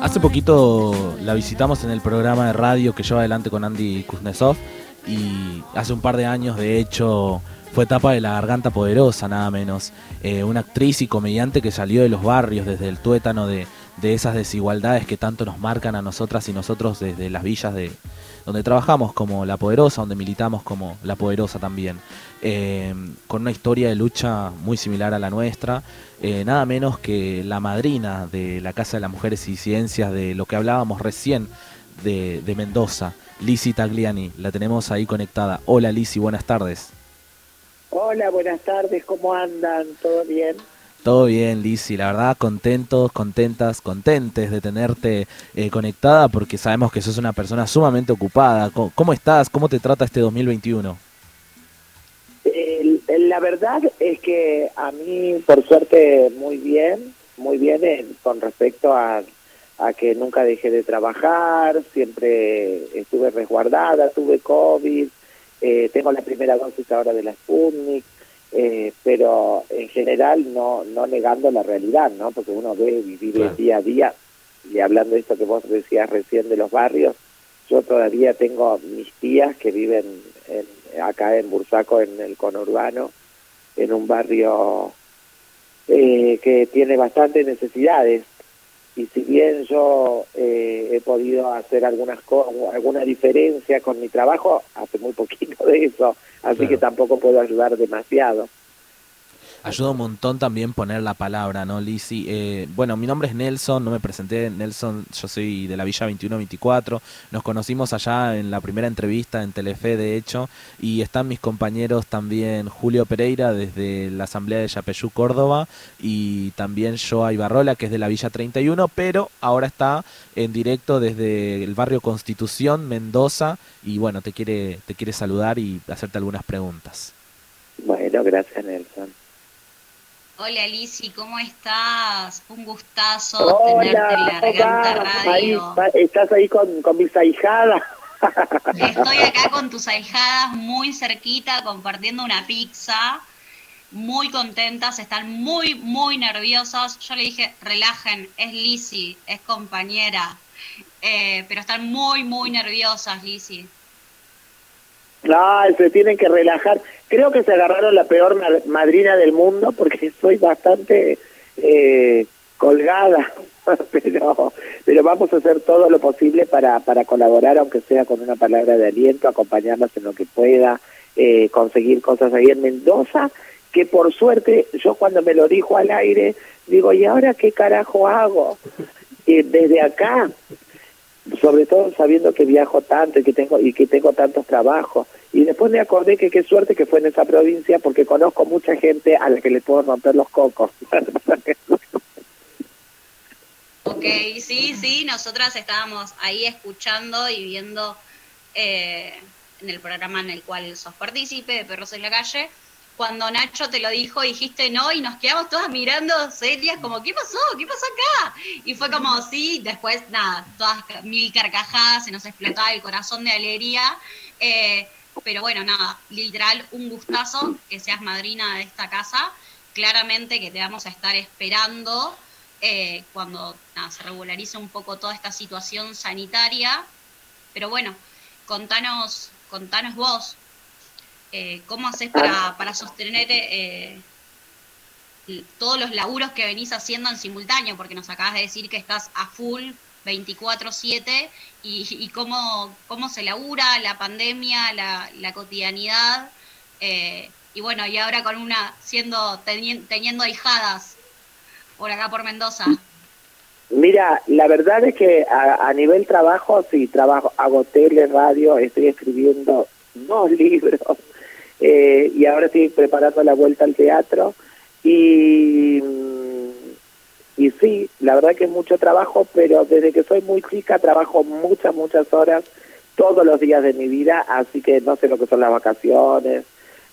Hace poquito la visitamos en el programa de radio que lleva adelante con Andy Kuznetsov y hace un par de años de hecho fue etapa de La Garganta Poderosa, nada menos. Eh, una actriz y comediante que salió de los barrios, desde el tuétano de, de esas desigualdades que tanto nos marcan a nosotras y nosotros desde las villas de donde trabajamos como La Poderosa, donde militamos como La Poderosa también, eh, con una historia de lucha muy similar a la nuestra, eh, nada menos que la madrina de la Casa de las Mujeres y Ciencias, de lo que hablábamos recién de, de Mendoza, Lisi Tagliani, la tenemos ahí conectada. Hola Lisi, buenas tardes. Hola, buenas tardes, ¿cómo andan? ¿Todo bien? Todo bien, Lizzy, la verdad contentos, contentas, contentes de tenerte eh, conectada porque sabemos que sos una persona sumamente ocupada. ¿Cómo, estás? ¿Cómo te trata este 2021? la verdad es que a mí, por suerte, muy bien, muy bien con respecto a, a que nunca dejé de trabajar, siempre estuve resguardada, tuve COVID, eh, tengo la primera dosis ahora de la Sputnik, eh, pero en general no, no negando la realidad, ¿no? Porque uno ve vivir el día a día, y hablando de esto que vos decías recién de los barrios, yo todavía tengo mis tías que viven acá en Bursaco, en el conurbano, en un barrio eh, que tiene bastantes necesidades. Y si bien yo eh, he podido hacer algunas alguna diferencia con mi trabajo, hace muy poquito de eso, así que tampoco puedo ayudar demasiado. Ayuda un montón también poner la palabra, ¿no, Lizzy? Eh, bueno, mi nombre es Nelson, no me presenté, Nelson, yo soy de la Villa 2124, nos conocimos allá en la primera entrevista en Telefe, de hecho, y están mis compañeros también Julio Pereira desde la Asamblea de Yapeyú, Córdoba, y también Joa Ibarrola, que es de la Villa 31, pero ahora está en directo desde el barrio Constitución, Mendoza, y bueno, te quiere, te quiere saludar y hacerte algunas preguntas. Bueno, gracias Nelson. Hola Lisi, ¿cómo estás? Un gustazo tenerte en la Garganta Radio. ¿Estás ahí con, con mis ahijadas? Estoy acá con tus ahijadas muy cerquita compartiendo una pizza, muy contentas, están muy, muy nerviosas. Yo le dije, relajen, es Lisi, es compañera, eh, pero están muy, muy nerviosas, Lisi. No, se tienen que relajar. Creo que se agarraron la peor madrina del mundo porque soy bastante eh, colgada, pero, pero vamos a hacer todo lo posible para, para colaborar, aunque sea con una palabra de aliento, acompañarnos en lo que pueda, eh, conseguir cosas ahí en Mendoza, que por suerte yo cuando me lo dijo al aire, digo, ¿y ahora qué carajo hago? Eh, desde acá sobre todo sabiendo que viajo tanto y que tengo y que tengo tantos trabajos y después me acordé que qué suerte que fue en esa provincia porque conozco mucha gente a la que le puedo romper los cocos ok sí sí nosotras estábamos ahí escuchando y viendo eh, en el programa en el cual sos partícipe de Perros en la Calle cuando Nacho te lo dijo, dijiste no, y nos quedamos todas mirando serias, como, ¿qué pasó? ¿Qué pasó acá? Y fue como, sí, después, nada, todas mil carcajadas, se nos explotaba el corazón de alegría. Eh, pero bueno, nada, literal, un gustazo que seas madrina de esta casa. Claramente que te vamos a estar esperando eh, cuando se regularice un poco toda esta situación sanitaria. Pero bueno, contanos, contanos vos, eh, ¿cómo haces para, para sostener eh, todos los laburos que venís haciendo en simultáneo? Porque nos acabas de decir que estás a full 24/7 y, y cómo, cómo se labura la pandemia, la, cotidianidad. Eh, y bueno, y ahora con una, siendo, teniendo ahijadas por acá por Mendoza. Mira, la verdad es que a, a nivel trabajo, sí, trabajo, hago tele, radio, estoy escribiendo dos libros, eh, y ahora estoy preparando la vuelta al teatro y, y sí, la verdad que mucho trabajo, pero desde que soy muy chica trabajo muchas, muchas horas todos los días de mi vida, así que no sé lo que son las vacaciones,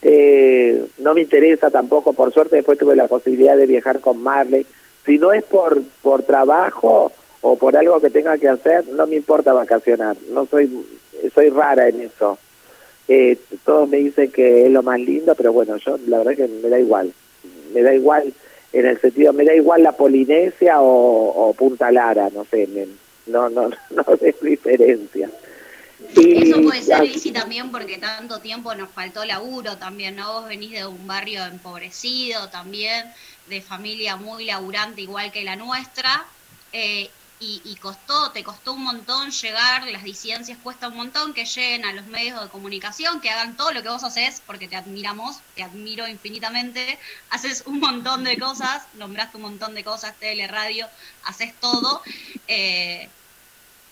eh, no me interesa tampoco, por suerte después tuve la posibilidad de viajar con Marley, si no es por, por trabajo o por algo que tenga que hacer, no me importa vacacionar, no soy, soy rara en eso. Eh, todos me dicen que es lo más lindo, pero bueno, yo la verdad que me da igual. Me da igual en el sentido, me da igual la Polinesia o, Punta Lara, no sé, no, no, no hay diferencia. Eso puede ser, Lizzy, también porque tanto tiempo nos faltó laburo también, ¿no? Vos venís de un barrio empobrecido también, de familia muy laburante igual que la nuestra, eh, y, costó, te costó un montón llegar, las disidencias cuesta un montón que lleguen a los medios de comunicación, que hagan todo lo que vos haces, porque te admiramos, te admiro infinitamente, haces un montón de cosas, nombraste un montón de cosas, tele, radio, haces todo. Eh,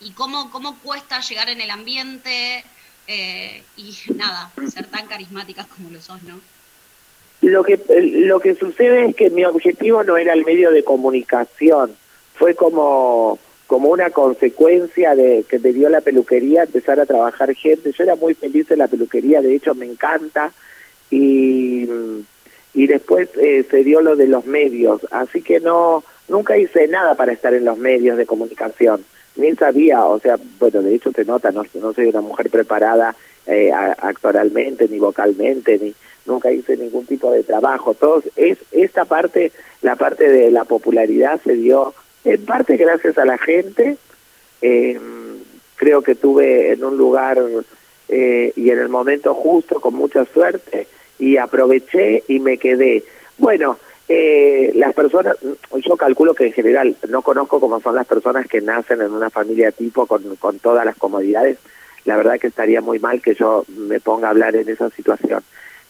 y cómo, cómo cuesta llegar en el ambiente eh, y nada, ser tan carismáticas como lo sos, ¿no? Lo que, lo que sucede es que mi objetivo no era el medio de comunicación, fue como, como una consecuencia de que me dio la peluquería empezar a trabajar gente. Yo era muy feliz en la peluquería, de hecho me encanta, y, y después eh, se dio lo de los medios, así que no nunca hice nada para estar en los medios de comunicación ni sabía, o sea, bueno, de hecho se nota, no, no soy una mujer preparada eh, actoralmente, ni vocalmente, ni nunca hice ningún tipo de trabajo. Todos, es, esta parte, la parte de la popularidad se dio en parte gracias a la gente. Eh, creo que tuve en un lugar eh, y en el momento justo, con mucha suerte, y aproveché y me quedé. Bueno, eh, las personas, yo calculo que en general no conozco cómo son las personas que nacen en una familia tipo con, con todas las comodidades. La verdad que estaría muy mal que yo me ponga a hablar en esa situación.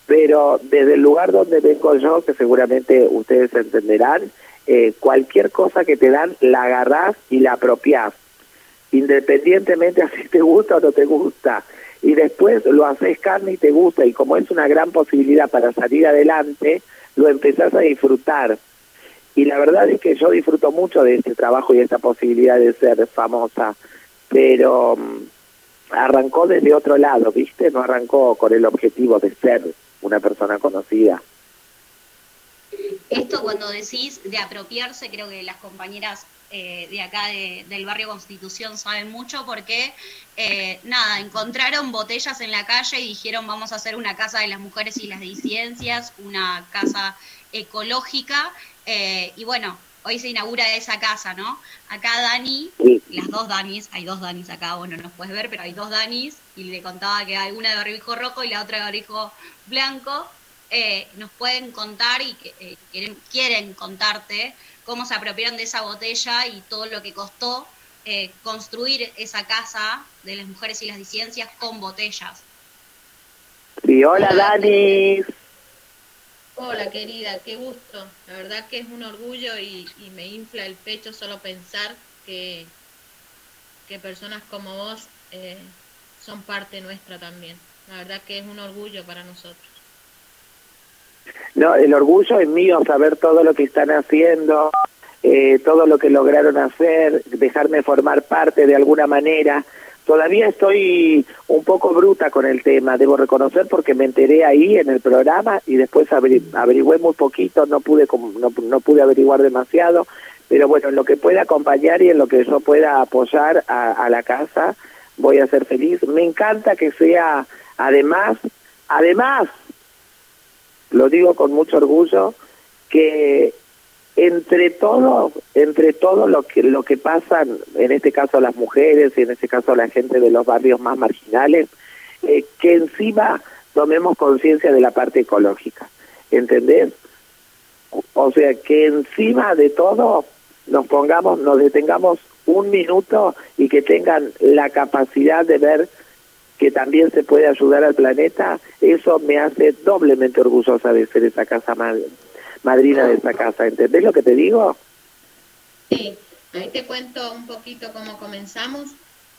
Pero desde el lugar donde vengo yo, que seguramente ustedes entenderán, eh, cualquier cosa que te dan la agarrás y la apropiás, independientemente a si te gusta o no te gusta. Y después lo haces carne y te gusta. Y como es una gran posibilidad para salir adelante, lo empezás a disfrutar. Y la verdad es que yo disfruto mucho de este trabajo y esta posibilidad de ser famosa, pero mm, arrancó desde otro lado, ¿viste? No arrancó con el objetivo de ser una persona conocida. Esto cuando decís de apropiarse, creo que las compañeras eh, de acá del barrio Constitución saben mucho porque, eh, nada, encontraron botellas en la calle y dijeron vamos a hacer una casa de las mujeres y las disidencias, una casa ecológica, eh, y bueno, hoy se inaugura esa casa, ¿no? Acá Dani, las dos Danis, hay dos Danis acá, bueno, no nos puedes ver, pero hay dos Danis, y le contaba que hay una de barbijo rojo y la otra de barbijo blanco, nos pueden contar y quieren, quieren contarte cómo se apropiaron de esa botella y todo lo que costó eh, construir esa casa de las mujeres y las disidencias con botellas. Sí, hola, Dani. Hola querida, qué gusto. La verdad que es un orgullo y, me infla el pecho solo pensar que, que personas como vos eh, son parte nuestra también. La verdad que es un orgullo para nosotros. No, el orgullo es mío saber todo lo que están haciendo, eh, todo lo que lograron hacer, dejarme formar parte de alguna manera. Todavía estoy un poco bruta con el tema, debo reconocer, porque me enteré ahí en el programa y después averigüé muy poquito, no pude, no, no pude averiguar demasiado, pero bueno, en lo que pueda acompañar y en lo que yo pueda apoyar a, a la casa, voy a ser feliz. Me encanta que sea, además, además, lo digo con mucho orgullo, que entre todo, entre todo lo que lo que pasa, en este caso las mujeres y en este caso la gente de los barrios más marginales, eh, que encima tomemos conciencia de la parte ecológica, ¿entendés? O sea, que encima de todo nos pongamos, nos detengamos un minuto y que tengan la capacidad de ver que también se puede ayudar al planeta, eso me hace doblemente orgullosa de ser esa casa madrina de esa casa. ¿Entendés lo que te digo? Sí, ahí te cuento un poquito cómo comenzamos.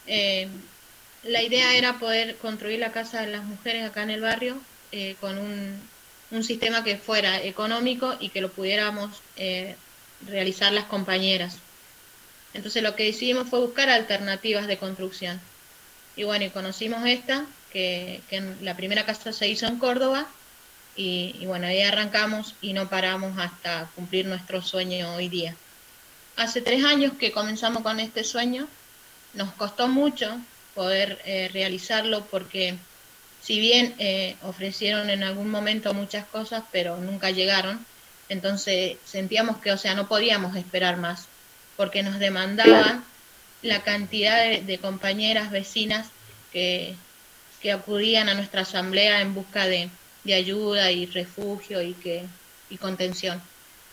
Eh, la idea era poder construir la casa de las mujeres acá en el barrio eh, con un, un, sistema que fuera económico y que lo pudiéramos eh, realizar las compañeras. Entonces lo que decidimos fue buscar alternativas de construcción. Y bueno, y conocimos esta, que, la primera casa se hizo en Córdoba, y, bueno, ahí arrancamos y no paramos hasta cumplir nuestro sueño hoy día. Hace tres años que comenzamos con este sueño, nos costó mucho poder eh, realizarlo porque si bien eh, ofrecieron en algún momento muchas cosas, pero nunca llegaron, Entonces sentíamos que, o sea, no podíamos esperar más, porque nos demandaban la cantidad de, compañeras vecinas que, que, acudían a nuestra asamblea en busca de, de ayuda y refugio y, que, y contención.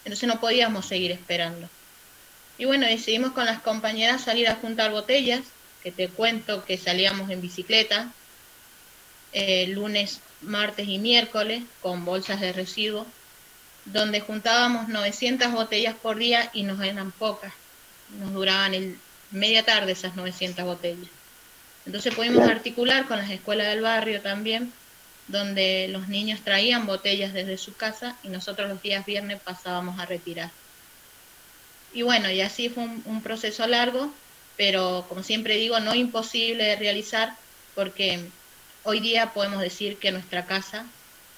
Entonces no podíamos seguir esperando. Y bueno, decidimos con las compañeras salir a juntar botellas, que te cuento que salíamos en bicicleta, eh, lunes, martes y miércoles, con bolsas de residuos, donde juntábamos 900 botellas por día y nos eran pocas. Nos duraban el, media tarde esas 900 botellas. Entonces pudimos articular con las escuelas del barrio también, donde los niños traían botellas desde su casa y nosotros los días viernes pasábamos a retirar. Y bueno, y así fue un, proceso largo, pero como siempre digo, no imposible de realizar, porque hoy día podemos decir que nuestra casa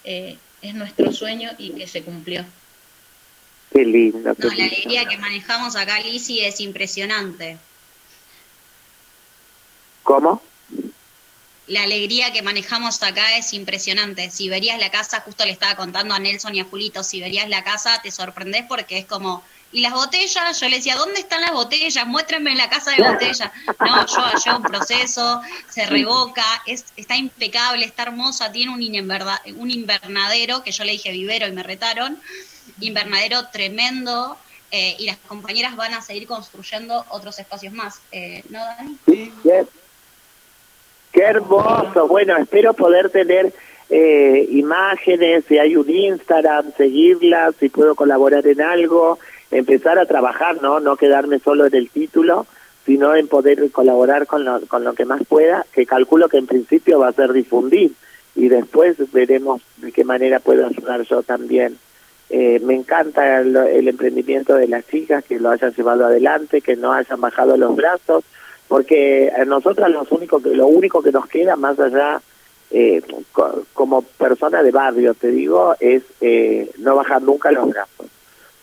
eh, es nuestro sueño y que se cumplió. Qué lindo. no, la alegría que manejamos acá, Lisi, es impresionante. ¿Cómo? La alegría que manejamos acá es impresionante. Si verías la casa, justo le estaba contando a Nelson y a Julito, si verías la casa te sorprendés porque es como, ¿y las botellas? Yo le decía, ¿dónde están las botellas? Muéstrenme la casa de botellas. No, yo llevo un proceso, se revoca, es, está impecable, está hermosa, tiene un, un invernadero, que yo le dije vivero y me retaron, invernadero tremendo, eh, y las compañeras van a seguir construyendo otros espacios más. Eh, ¿No, Dani? Sí, Qué hermoso. Bueno, espero poder tener eh, imágenes, si hay un Instagram, seguirlas, si puedo colaborar en algo, empezar a trabajar, ¿no? No quedarme solo en el título, sino en poder colaborar con lo, con lo que más pueda, que calculo que en principio va a ser difundir y después veremos de qué manera puedo ayudar yo también. Eh, me encanta el, el, emprendimiento de las chicas, que lo hayan llevado adelante, que no hayan bajado los brazos, porque a nosotras lo único que, lo único que nos queda más allá eh, como persona de barrio, te digo, es eh, no bajar nunca los brazos.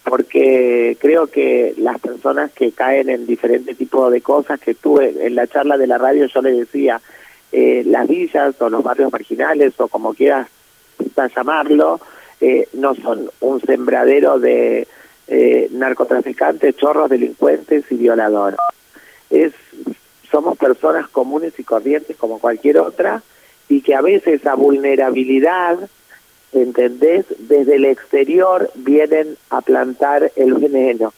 Porque creo que las personas que caen en diferentes tipos de cosas que tuve en la charla de la radio, yo le decía, eh, las villas o los barrios marginales o como quieras llamarlo, no son un sembradero de narcotraficantes, chorros, delincuentes y violadores es somos personas comunes y corrientes como cualquier otra y que a veces esa vulnerabilidad, ¿entendés? Desde el exterior vienen a plantar el veneno.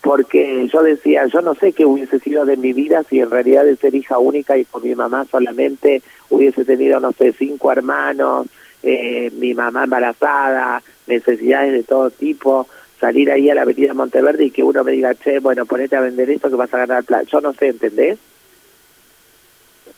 Porque yo decía, yo no sé qué hubiese sido de mi vida si en realidad de ser hija única y con mi mamá solamente hubiese tenido, no sé, cinco hermanos, eh, mi mamá embarazada, necesidades de todo tipo, salir ahí a la avenida Monteverde y que uno me diga, che, bueno, ponete a vender esto que vas a ganar plata. Yo no sé, ¿entendés?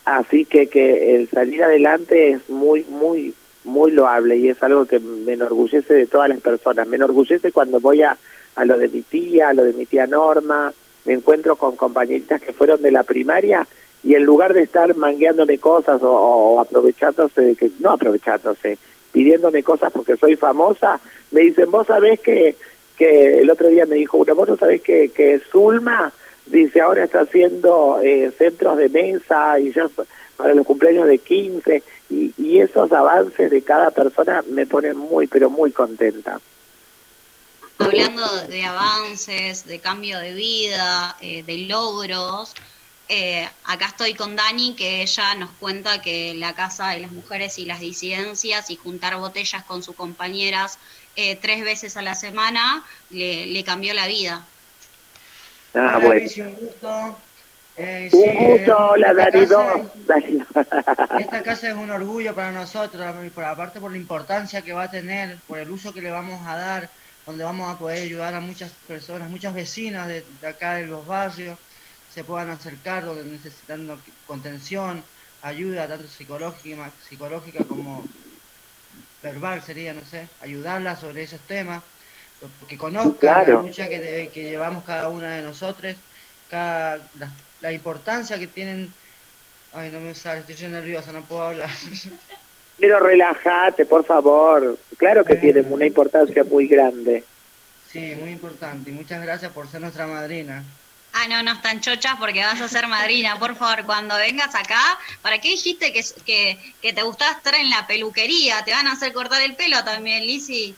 Así que que el salir adelante es muy, muy, muy loable y es algo que me enorgullece de todas las personas. Me enorgullece cuando voy a, a lo de mi tía, a lo de mi tía Norma, me encuentro con compañeritas que fueron de la primaria y en lugar de estar mangueándome cosas o, o aprovechándose de que, no aprovechándose, pidiéndome cosas porque soy famosa, me dicen, vos sabés que que el otro día me dijo una, vos no sabés que, que Zulma, dice, ahora está haciendo eh, centros de mesa y ya para los cumpleaños de 15 y, y esos avances de cada persona me ponen muy, pero muy contenta. Hablando de avances, de cambio de vida, eh, de logros, eh, acá estoy con Dani, que ella nos cuenta que la Casa de las Mujeres y las Disidencias y juntar botellas con sus compañeras eh, tres veces a la semana le, cambió la vida. Ah, bueno. Un gusto. Eh, un gusto, hola Esta casa es un orgullo para nosotros, por, aparte por la importancia que va a tener, por el uso que le vamos a dar, donde vamos a poder ayudar a muchas personas, muchas vecinas de, acá de los barrios, se puedan acercar donde necesitan contención, ayuda tanto psicológica, psicológica como verbal sería, no sé, ayudarla sobre esos temas, que conozcan la lucha que, que, llevamos cada una de nosotros, cada, la, importancia que tienen... Ay, no me sale, estoy nerviosa, no puedo hablar. Pero relájate, por favor. Claro que tienen una importancia muy grande. Sí, muy importante. Y muchas gracias por ser nuestra madrina. Ah, no, no están chochas porque vas a ser madrina. Por favor, cuando vengas acá, ¿para qué dijiste que, que, te gustaba estar en la peluquería? ¿Te van a hacer cortar el pelo también, Lisi?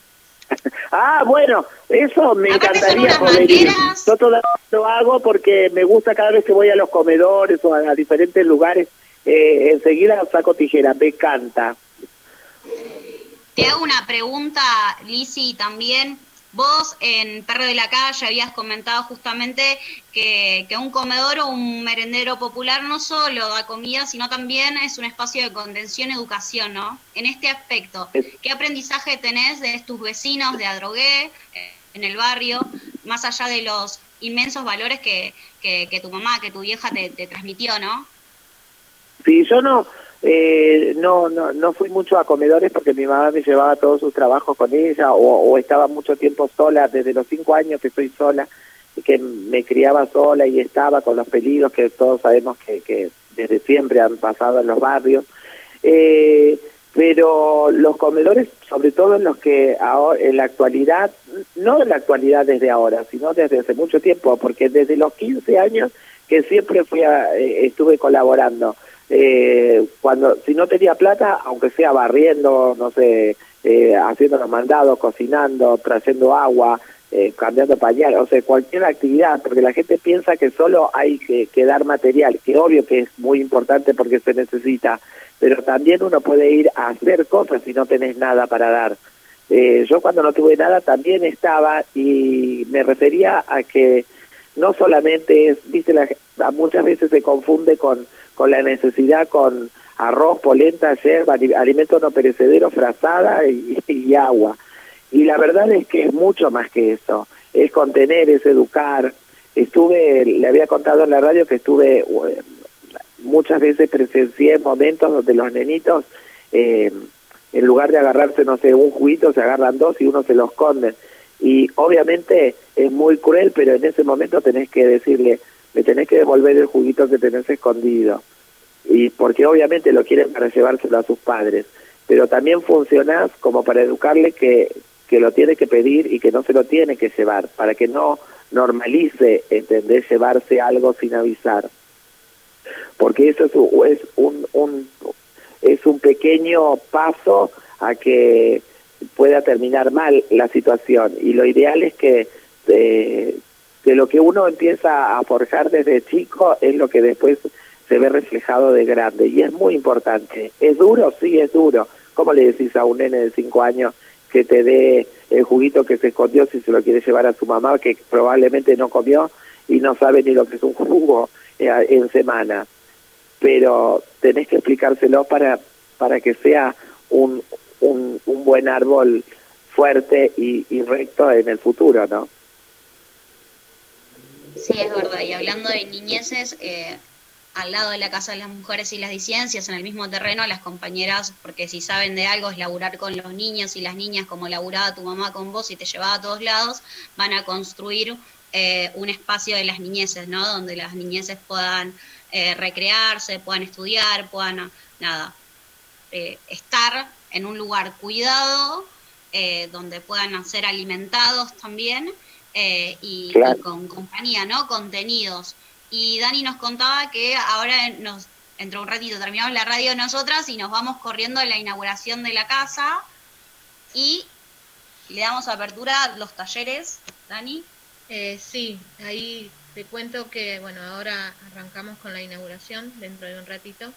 ah, bueno, eso me encantaría poder ir. Yo todavía lo hago porque me gusta cada vez que voy a los comedores o a, diferentes lugares, eh, enseguida saco tijera, me encanta. Te hago una pregunta, Lisi, también. Vos en Perro de la Calle habías comentado justamente que, que, un comedor o un merendero popular no solo da comida, sino también es un espacio de contención y educación, ¿no? En este aspecto, ¿qué aprendizaje tenés de tus vecinos de Adrogué, en el barrio, más allá de los inmensos valores que, que, tu mamá, que tu vieja te, te transmitió, ¿no? Sí, yo no, eh, no, no, no fui mucho a comedores porque mi mamá me llevaba todos sus trabajos con ella o, estaba mucho tiempo sola, desde los cinco años que estoy sola, y que me criaba sola y estaba con los peligros que todos sabemos que, que desde siempre han pasado en los barrios. Eh, pero los comedores, sobre todo en los que ahora, en la actualidad, no en la actualidad desde ahora, sino desde hace mucho tiempo, porque desde los 15 años que siempre fui eh, estuve colaborando eh, cuando si no tenía plata, aunque sea barriendo, no sé, eh, haciendo los mandados, cocinando, trayendo agua, eh, cambiando pañales, o sea, cualquier actividad, porque la gente piensa que solo hay que, que, dar material, que obvio que es muy importante porque se necesita, pero también uno puede ir a hacer cosas si no tenés nada para dar. Eh, yo cuando no tuve nada también estaba y me refería a que no solamente es, viste, la, muchas veces se confunde con con la necesidad con arroz, polenta, yerba, alimentos no perecederos, frazada y, agua. Y la verdad es que es mucho más que eso. Es contener, es educar. Estuve, le había contado en la radio que estuve, eh, muchas veces presencié momentos donde los nenitos, eh, en lugar de agarrarse, no sé, un juguito, se agarran dos y uno se los esconde. Y obviamente es muy cruel, pero en ese momento tenés que decirle, me tenés que devolver el juguito que tenés escondido. Y porque obviamente lo quieren para llevárselo a sus padres, pero también funcionás como para educarle que, que lo tiene que pedir y que no se lo tiene que llevar, para que no normalice, entender llevarse algo sin avisar. Porque eso es un, un, es un pequeño paso a que pueda terminar mal la situación. Y lo ideal es que eh, de lo que uno empieza a forjar desde chico es lo que después se ve reflejado de grande y es muy importante. ¿Es duro? Sí, es duro. ¿Cómo le decís a un nene de cinco años que te dé el juguito que se escondió si se lo quiere llevar a su mamá que probablemente no comió y no sabe ni lo que es un jugo eh, en semana? Pero tenés que explicárselo para, para que sea un, un, buen árbol fuerte y recto en el futuro, ¿no? Sí, es verdad. Y hablando de niñeces, eh, al lado de la Casa de las Mujeres y las Disidencias, en el mismo terreno, las compañeras, porque si saben de algo es laburar con los niños y las niñas, como laburaba tu mamá con vos y te llevaba a todos lados, van a construir eh, un espacio de las niñeces, ¿no? Donde las niñeces puedan eh, recrearse, puedan estudiar, puedan, nada, estar en un lugar cuidado, donde puedan ser alimentados también eh, y, con compañía, ¿no? Contenidos. Y Dani nos contaba que ahora nos entró un ratito, terminamos la radio nosotras y nos vamos corriendo a la inauguración de la casa y le damos apertura a los talleres, Dani. Eh, sí, ahí te cuento que, bueno, ahora arrancamos con la inauguración dentro de un ratito.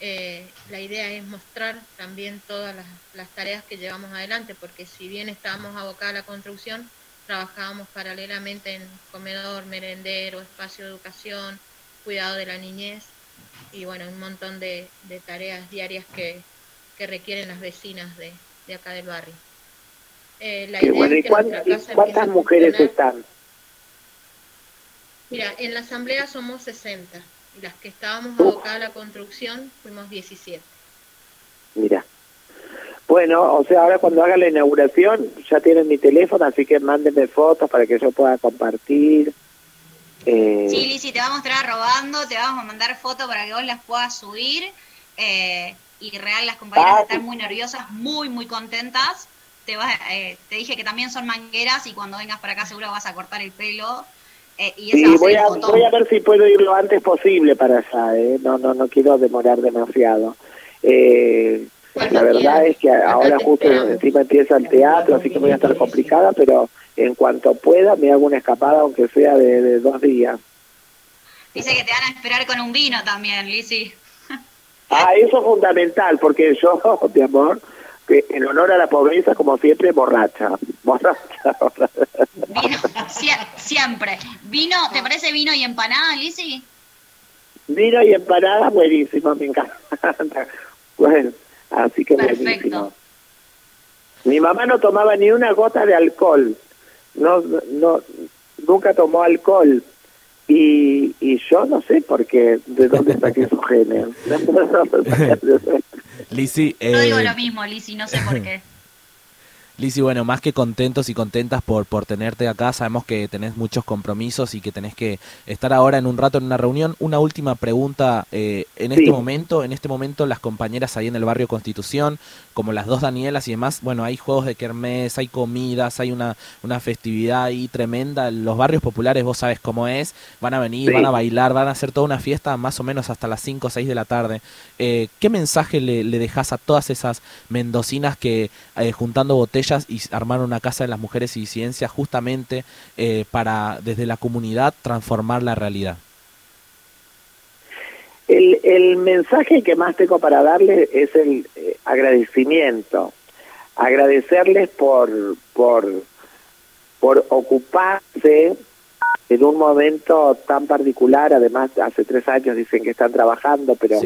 Eh, la idea es mostrar también todas las, las, tareas que llevamos adelante, porque si bien estábamos abocados a la construcción, trabajábamos paralelamente en comedor, merendero, espacio de educación, cuidado de la niñez y bueno, un montón de, tareas diarias que, requieren las vecinas de, acá del barrio. Eh, la idea es ¿Cuántas mujeres están? Mira, en la asamblea somos 60 y las que estábamos abocadas a la construcción fuimos 17. Mira. Bueno, o sea, ahora cuando haga la inauguración ya tienen mi teléfono, así que mándenme fotos para que yo pueda compartir. Eh... Sí, Lizzy, te vamos a estar robando, te vamos a mandar fotos para que vos las puedas subir. Eh, y real, las compañeras ah, están muy nerviosas, muy, muy contentas. Te, vas, eh, te dije que también son mangueras y cuando vengas para acá seguro vas a cortar el pelo. Eh, y sí, voy a, voy a ver si puedo ir lo antes posible para allá, ¿eh? no, no, no quiero demorar demasiado. Eh, La verdad es que ahora justo encima empieza el teatro, así que voy a estar complicada, pero en cuanto pueda me hago una escapada, aunque sea de, dos días. Dice que te van a esperar con un vino también, Lizzy. Ah, eso es fundamental, porque yo, mi amor, que en honor a la pobreza, como siempre, borracha. Borracha. Vino, siempre. Vino, ¿te parece vino y empanada, Lizzy? Vino y empanada, buenísimo, me encanta. Bueno, así que buenísimo. Mi mamá no tomaba ni una gota de alcohol. No, no, nunca tomó alcohol. Y, y yo no sé por qué, de dónde saqué su genio. Lizzy, eh... digo lo mismo, Lizzy, no sé por qué. Lizzy, bueno, más que contentos y contentas por, por tenerte acá, sabemos que tenés muchos compromisos y que tenés que estar ahora en un rato en una reunión. Una última pregunta, eh, en este momento, en este momento las compañeras ahí en el barrio Constitución, como las dos Danielas y demás, bueno, hay juegos de kermés, hay comidas, hay una, una festividad ahí tremenda. Los barrios populares, vos sabes cómo es, van a venir, van a bailar, van a hacer toda una fiesta más o menos hasta las 5 o 6 de la tarde. Eh, ¿Qué mensaje le, le dejas a todas esas mendocinas que eh, juntando botellas y armaron una casa de las mujeres y ciencia justamente eh, para desde la comunidad transformar la realidad. El, el mensaje que más tengo para darle es el eh, agradecimiento, agradecerles por, por, por ocuparse en un momento tan particular, además hace tres años dicen que están trabajando, pero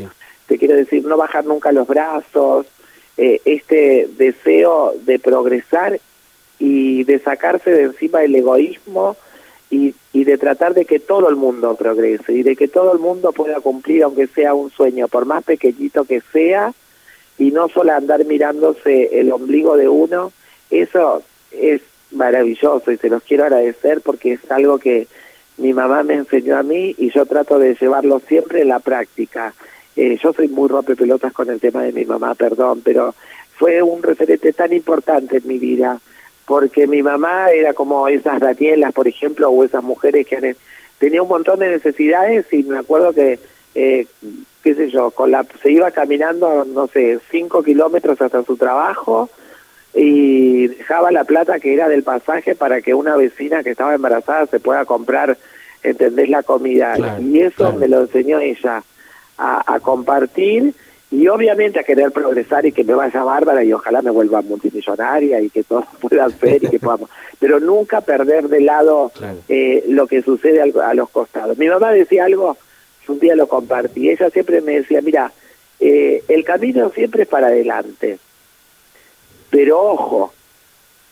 te quiero decir, no bajar nunca los brazos, eh, este deseo de progresar y de sacarse de encima el egoísmo y, y de tratar de que todo el mundo progrese y de que todo el mundo pueda cumplir aunque sea un sueño, por más pequeñito que sea, y no solo andar mirándose el ombligo de uno, eso es maravilloso y se los quiero agradecer porque es algo que mi mamá me enseñó a mí y yo trato de llevarlo siempre en la práctica. Eh, yo soy muy pelotas con el tema de mi mamá, perdón, pero fue un referente tan importante en mi vida, porque mi mamá era como esas Danielas, por ejemplo, o esas mujeres que tenía un montón de necesidades y me acuerdo que, eh, qué sé yo, con la, se iba caminando, no sé, cinco kilómetros hasta su trabajo y dejaba la plata que era del pasaje para que una vecina que estaba embarazada se pueda comprar, ¿entendés? La comida. y eso me lo enseñó ella a, compartir y obviamente a querer progresar y que me vaya bárbara y ojalá me vuelva multimillonaria y que todo pueda ser y que podamos, pero nunca perder de lado eh, lo que sucede a, los costados. Mi mamá decía algo, un día lo compartí, ella siempre me decía, mira, eh, el camino siempre es para adelante, pero ojo,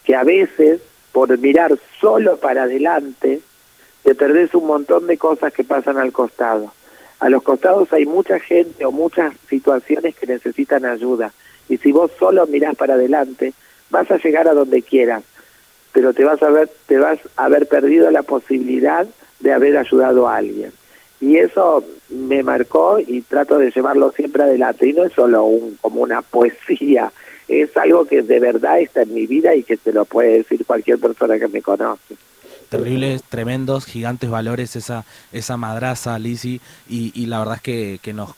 que a veces por mirar solo para adelante, te perdés un montón de cosas que pasan al costado a los costados hay mucha gente o muchas situaciones que necesitan ayuda. Y si vos solo mirás para adelante, vas a llegar a donde quieras, pero te vas a ver, te vas a haber perdido la posibilidad de haber ayudado a alguien. Y eso me marcó y trato de llevarlo siempre adelante. Y no es solo un, como una poesía, es algo que de verdad está en mi vida y que te lo puede decir cualquier persona que me conoce terribles, tremendos, gigantes valores esa, esa madraza, Lizzy, y, la verdad es que, que nos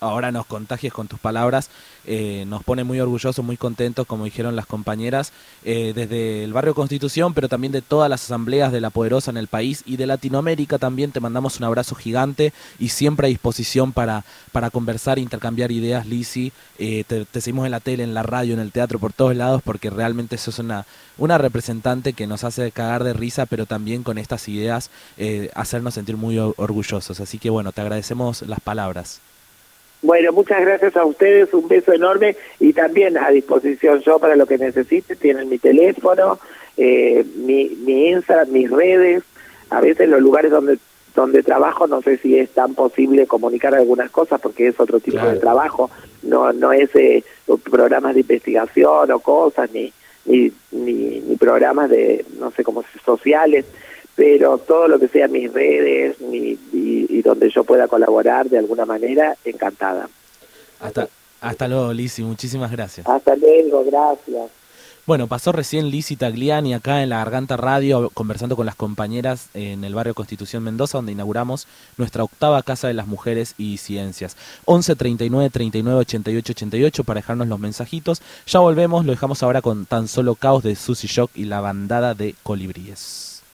ahora nos contagies con tus palabras, eh, nos pone muy orgullosos, muy contentos, como dijeron las compañeras, eh, desde el barrio Constitución, pero también de todas las asambleas de la Poderosa en el país y de Latinoamérica también. Te mandamos un abrazo gigante y siempre a disposición para, para conversar, intercambiar ideas, Lisi. Eh, te, seguimos en la tele, en la radio, en el teatro, por todos lados, porque realmente sos una, una representante que nos hace cagar de risa, pero también con estas ideas hacernos sentir muy orgullosos. Así que bueno, te agradecemos las palabras. Bueno, muchas gracias a ustedes, un beso enorme y también a disposición yo para lo que necesiten, tienen mi teléfono, eh, mi, mi Instagram, mis redes, a veces los lugares donde donde trabajo no sé si es tan posible comunicar algunas cosas porque es otro tipo de trabajo, no no es eh, programas de investigación o cosas ni ni, ni, ni programas de no sé como sociales pero todo lo que sea mis redes y, donde yo pueda colaborar de alguna manera, encantada. Hasta, hasta luego, Lizzy, muchísimas gracias. Hasta luego, gracias. Bueno, pasó recién Lizzie Tagliani acá en la Garganta Radio conversando con las compañeras en el barrio Constitución Mendoza, donde inauguramos nuestra octava Casa de las Mujeres y Ciencias. 11 39 39 88 88 para dejarnos los mensajitos. Ya volvemos, lo dejamos ahora con tan solo caos de Susy Shock y la bandada de colibríes.